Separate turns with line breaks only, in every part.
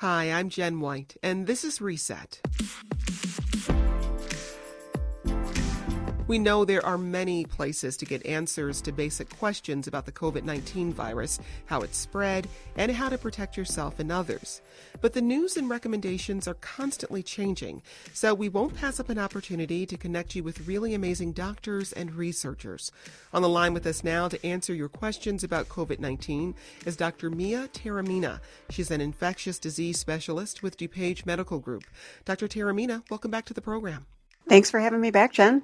Hi, I'm Jenn White, and this is Reset. We know there are many places to get answers to basic questions about the COVID 19 virus, how it spread, and how to protect yourself and others. But the news and recommendations are constantly changing, so we won't pass up an opportunity to connect you with really amazing doctors and researchers. On the line with us now to answer your questions about COVID 19 is Dr. Mia Taormina. She's an infectious disease specialist with DuPage Medical Group. Dr. Taormina, welcome back to the program.
Thanks for having me back, Jenn.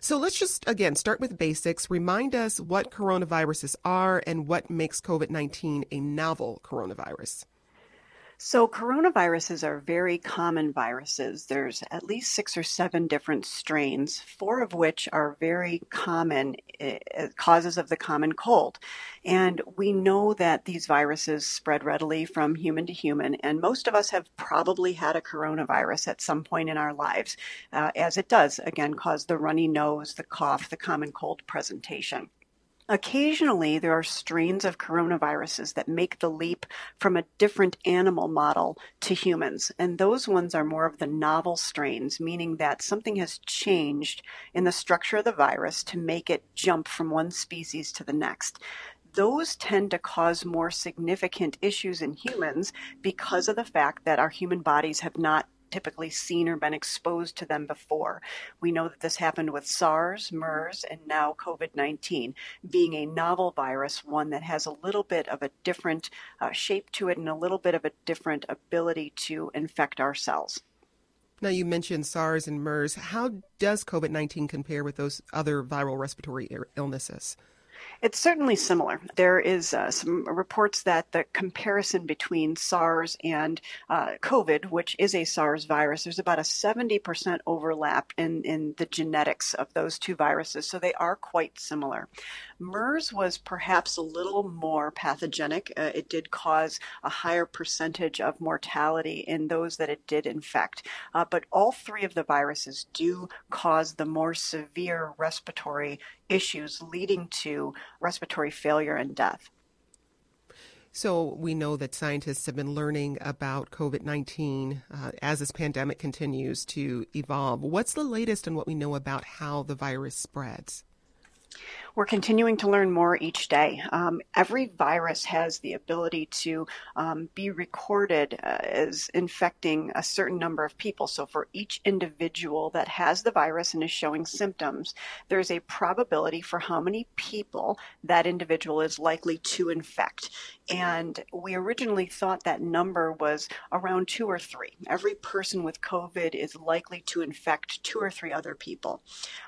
So let's just again start with basics. Remind us what coronaviruses are and what makes COVID 19 a novel coronavirus.
So, coronaviruses are very common viruses. There's at least six or seven different strains, four of which are very common uh, causes of the common cold. And we know that these viruses spread readily from human to human, and most of us have probably had a coronavirus at some point in our lives, uh, as it does, again, cause the runny nose, the cough, the common cold presentation. Occasionally, there are strains of coronaviruses that make the leap from a different animal model to humans. And those ones are more of the novel strains, meaning that something has changed in the structure of the virus to make it jump from one species to the next those tend to cause more significant issues in humans because of the fact that our human bodies have not typically seen or been exposed to them before. We know that this happened with SARS, MERS, and now COVID 19, being a novel virus, one that has a little bit of a different uh, shape to it and a little bit of a different ability to infect our cells.
Now, you mentioned SARS and MERS. How does COVID 19 compare with those other viral respiratory illnesses?
It's certainly similar. There is uh, some reports that the comparison between SARS and uh, COVID, which is a SARS virus, there's about a 70% overlap in, in the genetics of those two viruses, so they are quite similar. MERS was perhaps a little more pathogenic. Uh, it did cause a higher percentage of mortality in those that it did infect. Uh, but all three of the viruses do cause the more severe respiratory issues leading to respiratory failure and death.
So, we know that scientists have been learning about COVID 19 uh, as this pandemic continues to evolve. What's the latest on what we know about how the virus spreads?
We're continuing to learn more each day. Um, every virus has the ability to um, be recorded uh, as infecting a certain number of people. So, for each individual that has the virus and is showing symptoms, there's a probability for how many people that individual is likely to infect. And we originally thought that number was around two or three. Every person with COVID is likely to infect two or three other people.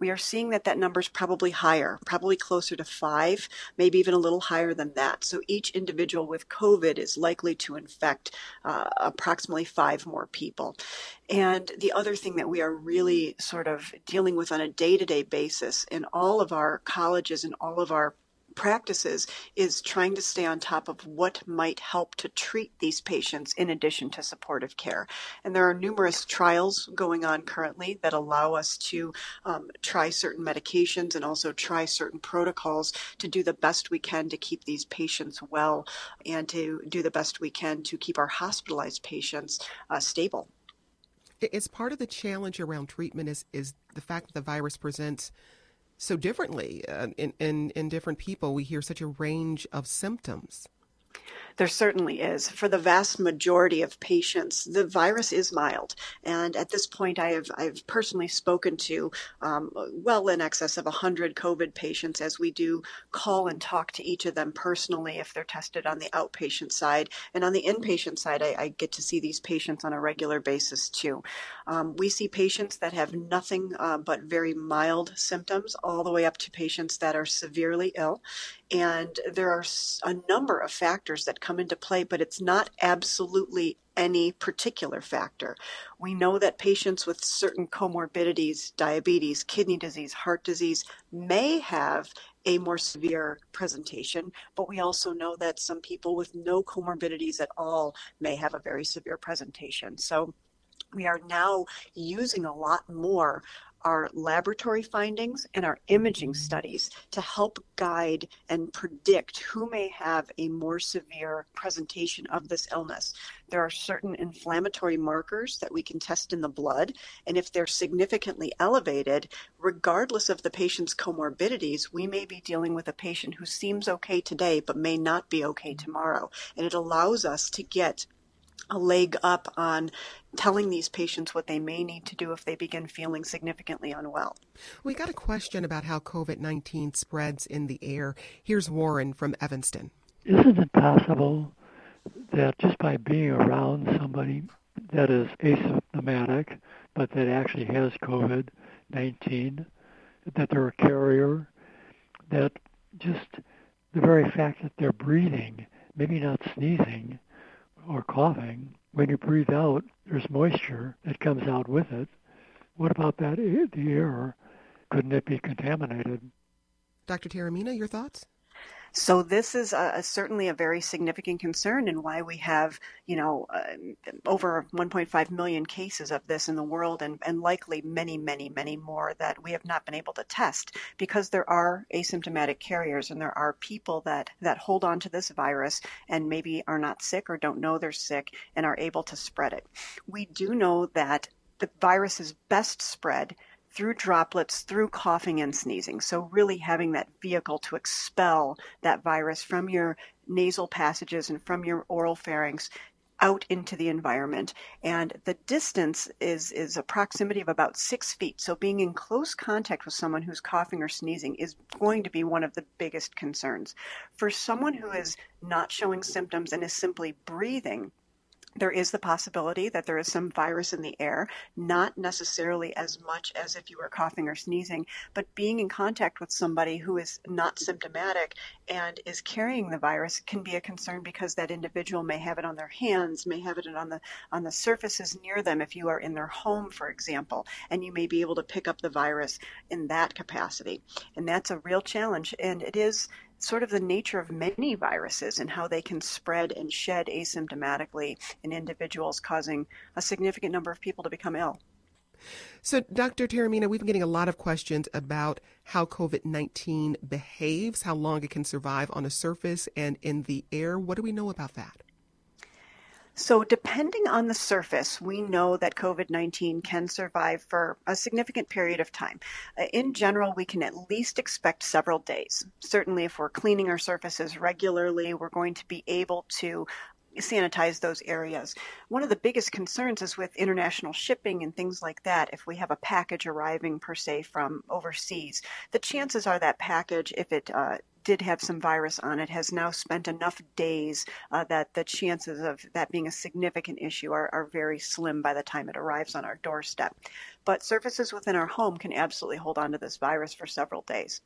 We are seeing that that number is probably higher, probably closer to five, maybe even a little higher than that. So each individual with COVID is likely to infect uh, approximately five more people. And the other thing that we are really sort of dealing with on a day to day basis in all of our colleges and all of our practices is trying to stay on top of what might help to treat these patients in addition to supportive care. And there are numerous trials going on currently that allow us to um, try certain medications and also try certain protocols to do the best we can to keep these patients well and to do the best we can to keep our hospitalized patients uh, stable.
It's part of the challenge around treatment is, is the fact that the virus presents so differently uh, in, in, in different people. We hear such a range of symptoms.
There certainly is. For the vast majority of patients, the virus is mild. And at this point, I have I've personally spoken to um, well in excess of 100 COVID patients as we do call and talk to each of them personally if they're tested on the outpatient side. And on the inpatient side, I, I get to see these patients on a regular basis too. Um, we see patients that have nothing uh, but very mild symptoms, all the way up to patients that are severely ill. And there are a number of factors that come into play, but it's not absolutely any particular factor. We know that patients with certain comorbidities, diabetes, kidney disease, heart disease, may have a more severe presentation, but we also know that some people with no comorbidities at all may have a very severe presentation. So we are now using a lot more our laboratory findings and our imaging mm-hmm. studies to help guide and predict who may have a more severe presentation of this illness. There are certain inflammatory markers that we can test in the blood, and if they're significantly elevated, regardless of the patient's comorbidities, we may be dealing with a patient who seems okay today but may not be okay mm-hmm. tomorrow. And it allows us to get a leg up on telling these patients what they may need to do if they begin feeling significantly unwell.
We got a question about how COVID 19 spreads in the air. Here's Warren from Evanston.
Isn't it possible that just by being around somebody that is asymptomatic but that actually has COVID 19, that they're a carrier, that just the very fact that they're breathing, maybe not sneezing, or coughing, when you breathe out, there's moisture that comes out with it. What about that, the air? Couldn't it be contaminated?
Dr. Taormina, your thoughts?
So this is a, certainly a very significant concern, and why we have, you know, uh, over 1.5 million cases of this in the world, and, and likely many, many, many more that we have not been able to test because there are asymptomatic carriers, and there are people that that hold on to this virus and maybe are not sick or don't know they're sick and are able to spread it. We do know that the virus is best spread through droplets, through coughing and sneezing. So, really having that vehicle to expel that virus from your nasal passages and from your oral pharynx out into the environment. And the distance is, is a proximity of about six feet. So being in close contact with someone who's coughing or sneezing is going to be one of the biggest concerns. For someone who is not showing symptoms and is simply breathing, there is the possibility that there is some virus in the air, not necessarily as much as if you were coughing or sneezing, but being in contact with somebody who is not symptomatic and is carrying the virus can be a concern because that individual may have it on their hands, may have it on the on the surfaces near them if you are in their home, for example, and you may be able to pick up the virus in that capacity. And that's a real challenge and it is sort of the nature of many viruses and how they can spread and shed asymptomatically in individuals, causing a significant number of people to become ill.
So, Dr. Taormina, we've been getting a lot of questions about how COVID 19 behaves, how long it can survive on a surface and in the air. What do we know about that?
So, depending on the surface, we know that COVID 19 can survive for a significant period of time. Uh, in general, we can at least expect several days. Certainly, if we're cleaning our surfaces regularly, we're going to be able to sanitize those areas. One of the biggest concerns is with international shipping and things like that. If we have a package arriving per se from overseas, the chances are that package, if it uh, did have some virus on it has now spent enough days uh, that the chances of that being a significant issue are, are very slim by the time it arrives on our doorstep. But surfaces within our home can absolutely hold on to this virus for several days.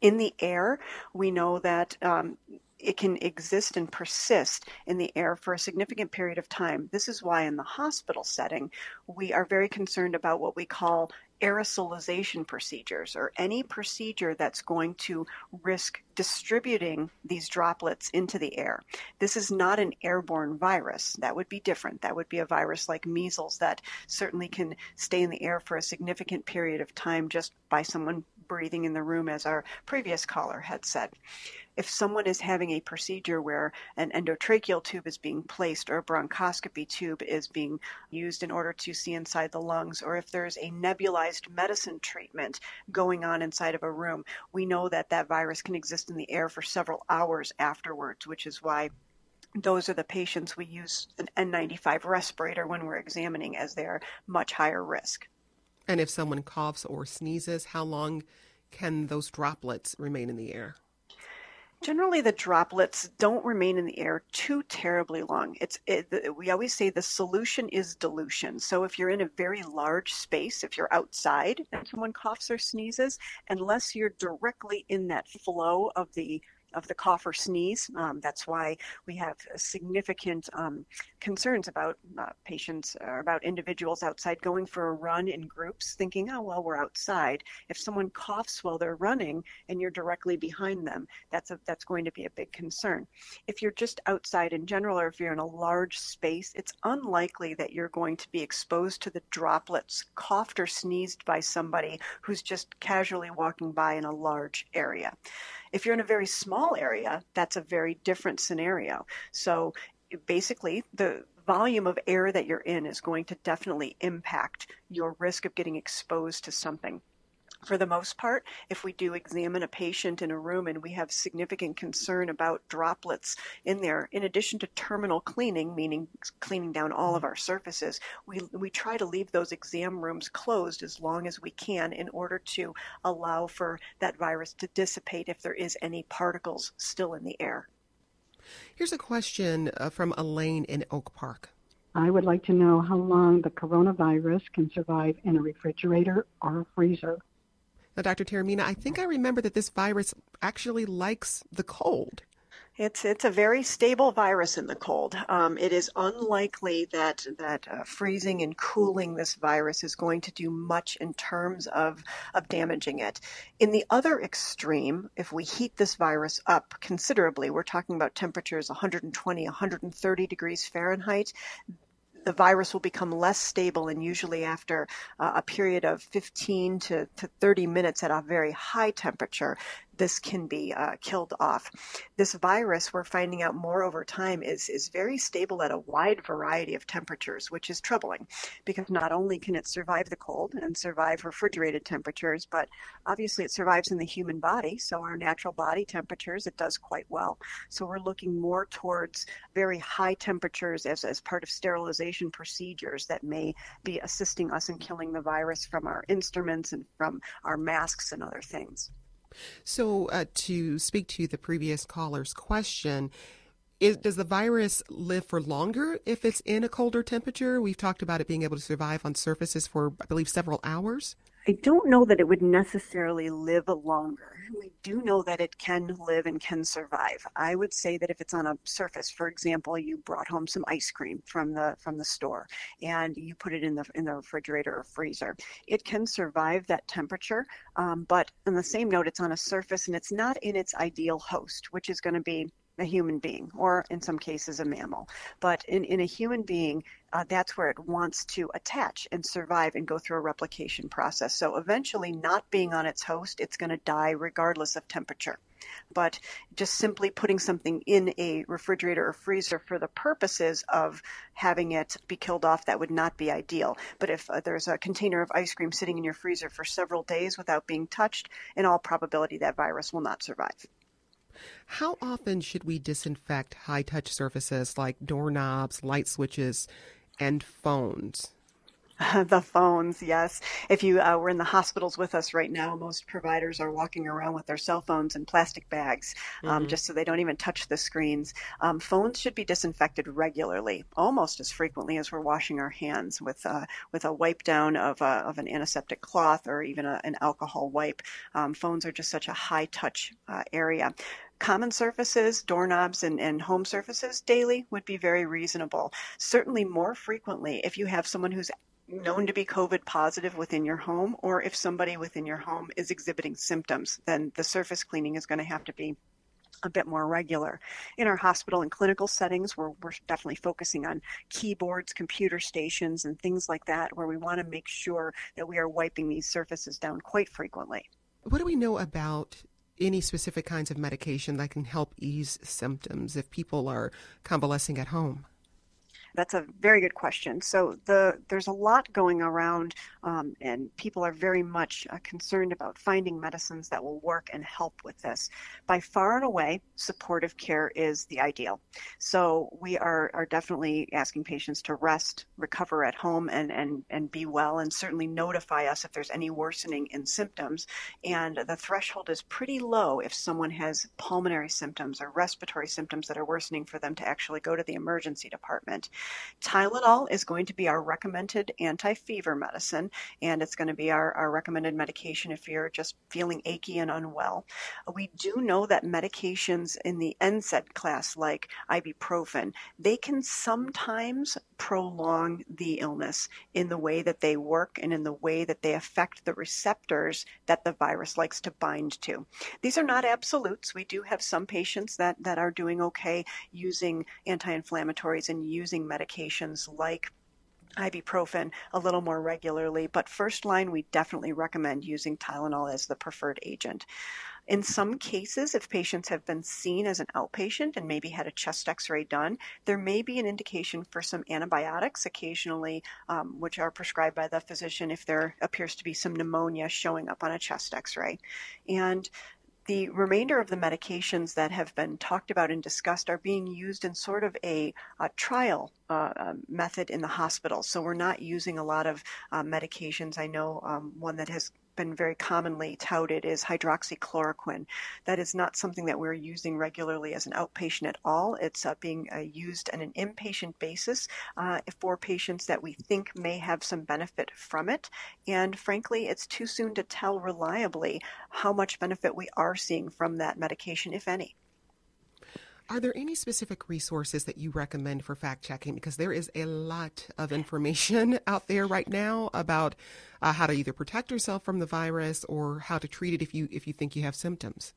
In the air, we know that um, it can exist and persist in the air for a significant period of time. This is why, in the hospital setting, we are very concerned about what we call aerosolization procedures or any procedure that's going to risk distributing these droplets into the air. This is not an airborne virus. That would be different. That would be a virus like measles that certainly can stay in the air for a significant period of time just by someone breathing in the room, as our previous caller had said if someone is having a procedure where an endotracheal tube is being placed or a bronchoscopy tube is being used in order to see inside the lungs, or if there's a nebulized medicine treatment going on inside of a room, we know that that virus can exist in the air for several hours afterwards, which is why those are the patients we use an N95 respirator when we're examining as they're much higher risk.
And if someone coughs or sneezes, how long can those droplets remain in the air?
Generally, the droplets don't remain in the air too terribly long. It's it, we always say the solution is dilution. So if you're in a very large space, if you're outside and someone coughs or sneezes, unless you're directly in that flow of the of the cough or sneeze. Um, that's why we have significant um, concerns about uh, patients or about individuals outside going for a run in groups, thinking, oh, well, we're outside. If someone coughs while they're running and you're directly behind them, that's, a, that's going to be a big concern. If you're just outside in general, or if you're in a large space, it's unlikely that you're going to be exposed to the droplets coughed or sneezed by somebody who's just casually walking by in a large area. If you're in a very small area, that's a very different scenario. So basically, the volume of air that you're in is going to definitely impact your risk of getting exposed to something for the most part, if we do examine a patient in a room and we have significant concern about droplets in there, in addition to terminal cleaning, meaning cleaning down all of our surfaces, we, we try to leave those exam rooms closed as long as we can in order to allow for that virus to dissipate if there is any particles still in the air.
Here's a question uh, from Elaine in Oak Park.
I would like to know how long the coronavirus can survive in a refrigerator or a freezer.
Now, Dr. Taormina, I think I remember that this virus actually likes the cold.
It's it's a very stable virus in the cold. Um, it is unlikely that that uh, freezing and cooling this virus is going to do much in terms of of damaging it. In the other extreme, if we heat this virus up considerably, we're talking about temperatures 120, 130 degrees Fahrenheit the virus will become less stable and usually after uh, a period of 15 to, to 30 minutes at a very high temperature this can be uh, killed off. This virus, we're finding out more over time, is, is very stable at a wide variety of temperatures, which is troubling because not only can it survive the cold and survive refrigerated temperatures, but obviously it survives in the human body. So, our natural body temperatures, it does quite well. So, we're looking more towards very high temperatures as, as part of sterilization procedures that may be assisting us in killing the virus from our instruments and from our masks and other things.
So, uh, to speak to the previous caller's question, is, does the virus live for longer if it's in a colder temperature? We've talked about it being able to survive on surfaces for, I believe, several hours.
I don't know that it would necessarily live longer. We do know that it can live and can survive. I would say that if it's on a surface, for example, you brought home some ice cream from the from the store and you put it in the in the refrigerator or freezer, it can survive that temperature. Um, but on the same note, it's on a surface and it's not in its ideal host, which is going to be a human being, or in some cases, a mammal. But in, in a human being, uh, that's where it wants to attach and survive and go through a replication process. So eventually, not being on its host, it's going to die regardless of temperature. But just simply putting something in a refrigerator or freezer for the purposes of having it be killed off, that would not be ideal. But if uh, there's a container of ice cream sitting in your freezer for several days without being touched, in all probability, that virus will not survive.
How often should we disinfect high touch surfaces like doorknobs, light switches, and phones?
the phones, yes. If you uh, were in the hospitals with us right now, most providers are walking around with their cell phones in plastic bags, um, mm-hmm. just so they don't even touch the screens. Um, phones should be disinfected regularly, almost as frequently as we're washing our hands with uh, with a wipe down of, a, uh, of an antiseptic cloth or even a, an alcohol wipe. Um, phones are just such a high touch uh, area common surfaces, doorknobs, and, and home surfaces daily would be very reasonable. Certainly more frequently if you have someone who's known to be COVID positive within your home, or if somebody within your home is exhibiting symptoms, then the surface cleaning is going to have to be a bit more regular. In our hospital and clinical settings, we're, we're definitely focusing on keyboards, computer stations, and things like that, where we want to make sure that we are wiping these surfaces down quite frequently.
What do we know about any specific kinds of medication that can help ease symptoms if people are convalescing at home?
That's a very good question. So the there's a lot going around, um, and people are very much uh, concerned about finding medicines that will work and help with this. By far and away, supportive care is the ideal. So we are are definitely asking patients to rest, recover at home, and and and be well, and certainly notify us if there's any worsening in symptoms. And the threshold is pretty low if someone has pulmonary symptoms or respiratory symptoms that are worsening for them to actually go to the emergency department. Tylenol is going to be our recommended anti fever medicine, and it's going to be our, our recommended medication if you're just feeling achy and unwell. We do know that medications in the NSAID class, like ibuprofen, they can sometimes prolong the illness in the way that they work and in the way that they affect the receptors that the virus likes to bind to. These are not absolutes. We do have some patients that, that are doing okay using anti inflammatories and using medications like ibuprofen a little more regularly, but first line, we definitely recommend using Tylenol as the preferred agent. In some cases, if patients have been seen as an outpatient and maybe had a chest x ray done, there may be an indication for some antibiotics occasionally, um, which are prescribed by the physician if there appears to be some pneumonia showing up on a chest x ray. And the remainder of the medications that have been talked about and discussed are being used in sort of a, a trial uh, um, method in the hospital. So we're not using a lot of uh, medications. I know um, one that has been very commonly touted is hydroxychloroquine. That is not something that we're using regularly as an outpatient at all. It's uh, being uh, used on an inpatient basis uh, for patients that we think may have some benefit from it. And frankly, it's too soon to tell reliably how much benefit we are seeing from that medication, if any.
Are there any specific resources that you recommend for fact checking? Because there is a lot of information out there right now about uh, how to either protect yourself from the virus or how to treat it if you if you think you have symptoms.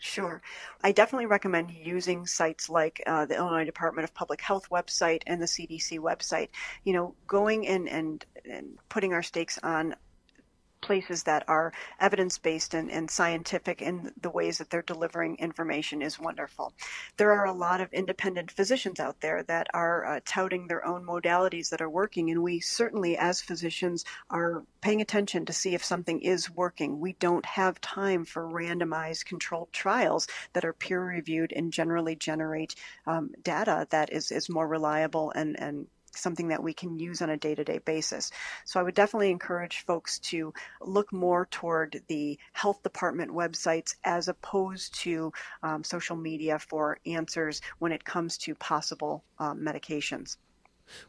Sure. I definitely recommend using sites like uh, the Illinois Department of Public Health website and the CDC website. You know, going in and, and putting our stakes on places that are evidence based and, and, scientific in the ways that they're delivering information is wonderful. There are a lot of independent physicians out there that are uh, touting their own modalities that are working, and we certainly, as physicians, are paying attention to see if something is working. We don't have time for randomized controlled trials that are peer reviewed and generally generate um, data that is, is more reliable and, and something that we can use on a day to day basis. So I would definitely encourage folks to look more toward the health department websites as opposed to um, social media for answers when it comes to possible um, medications.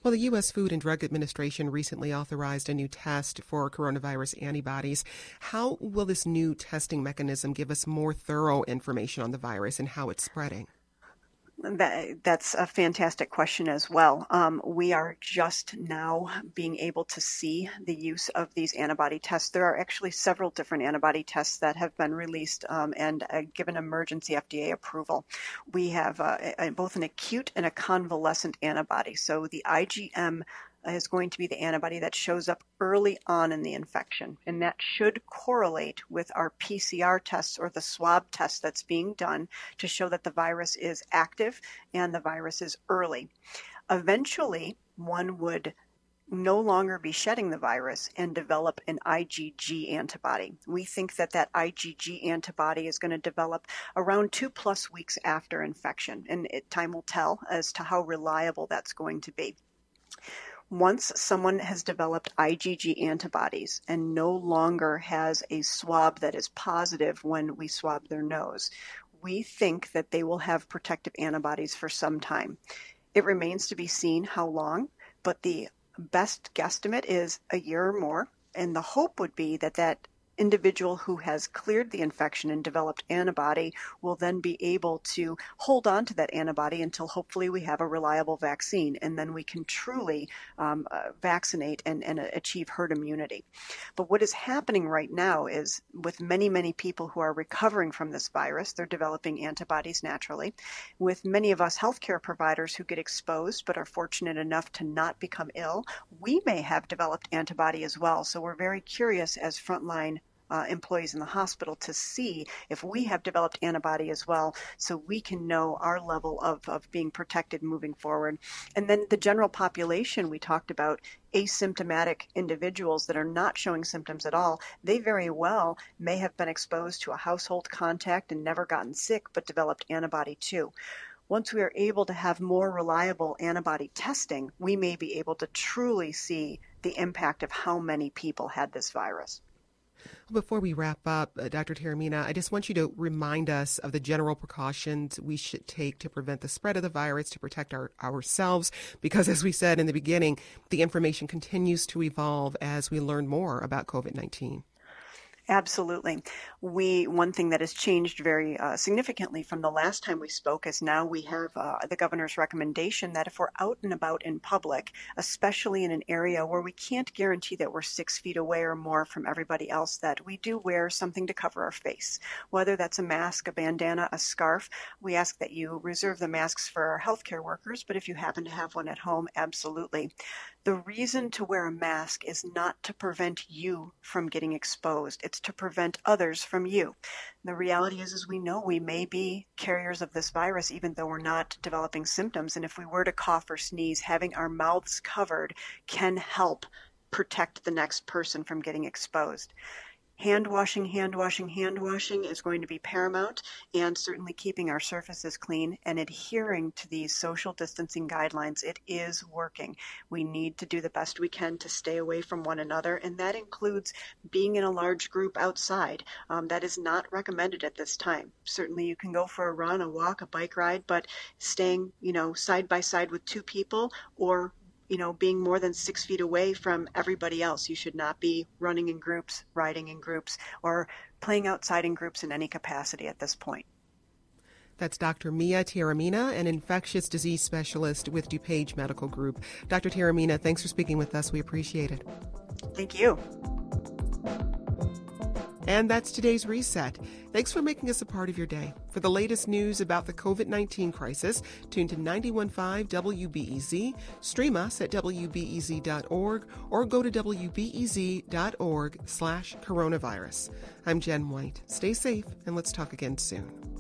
Well, the U.S. Food and Drug Administration recently authorized a new test for coronavirus antibodies. How will this new testing mechanism give us more thorough information on the virus and how it's spreading?
That, that's a fantastic question as well. Um, we are just now being able to see the use of these antibody tests. There are actually several different antibody tests that have been released um, and uh, given emergency FDA approval. We have uh, a, both an acute and a convalescent antibody. So the IgM is going to be the antibody that shows up early on in the infection. And that should correlate with our PCR tests or the swab test that's being done to show that the virus is active and the virus is early. Eventually, one would no longer be shedding the virus and develop an IgG antibody. We think that that IgG antibody is going to develop around two plus weeks after infection, and it, time will tell as to how reliable that's going to be once someone has developed IgG antibodies and no longer has a swab that is positive when we swab their nose, we think that they will have protective antibodies for some time. It remains to be seen how long, but the best guesstimate is a year or more. And the hope would be that that individual who has cleared the infection and developed antibody will then be able to hold on to that antibody until hopefully we have a reliable vaccine and then we can truly um, uh, vaccinate and, and achieve herd immunity. But what is happening right now is with many, many people who are recovering from this virus, they're developing antibodies naturally. With many of us healthcare providers who get exposed but are fortunate enough to not become ill, we may have developed antibody as well. So we're very curious as frontline uh, employees in the hospital to see if we have developed antibody as well so we can know our level of, of being protected moving forward. And then the general population, we talked about asymptomatic individuals that are not showing symptoms at all, they very well may have been exposed to a household contact and never gotten sick but developed antibody too once we are able to have more reliable antibody testing, we may be able to truly see the impact of how many people had this virus.
Before we wrap up, uh, Dr. Taormina, I just want you to remind us of the general precautions we should take to prevent the spread of the virus, to protect our, ourselves, because as we said in the beginning, the information continues to evolve as we learn more about COVID 19.
Absolutely. We one thing that has changed very uh, significantly from the last time we spoke is now we have uh, the governor's recommendation that if we're out and about in public, especially in an area where we can't guarantee that we're six feet away or more from everybody else, that we do wear something to cover our face, whether that's a mask, a bandana, a scarf. We ask that you reserve the masks for our healthcare workers, but if you happen to have one at home, absolutely. The reason to wear a mask is not to prevent you from getting exposed. It's to prevent others from you. The reality is, as we know, we may be carriers of this virus even though we're not developing symptoms. And if we were to cough or sneeze, having our mouths covered can help protect the next person from getting exposed hand washing, hand washing, hand washing is going to be paramount, and certainly keeping our surfaces clean and adhering to these social distancing guidelines. It is working. We need to do the best we can to stay away from one another, and that includes being in a large group outside. Um, that is not recommended at this time. Certainly, you can go for a run, a walk, a bike ride, but staying, you know, side by side with two people or you know, being more than six feet away from everybody else. You should not be running in groups, riding in groups, or playing outside in groups in any capacity at this point.
That's Dr. Mia Taormina, an infectious disease specialist with DuPage Medical Group. Dr. Taormina, thanks for speaking with us. We appreciate it.
Thank you.
And that's today's reset. Thanks for making us a part of your day. For the latest news about the COVID 19 crisis, tune to 915 WBEZ, stream us at WBEZ.org, or go to WBEZ.org slash coronavirus. I'm Jenn White. Stay safe, and let's talk again soon.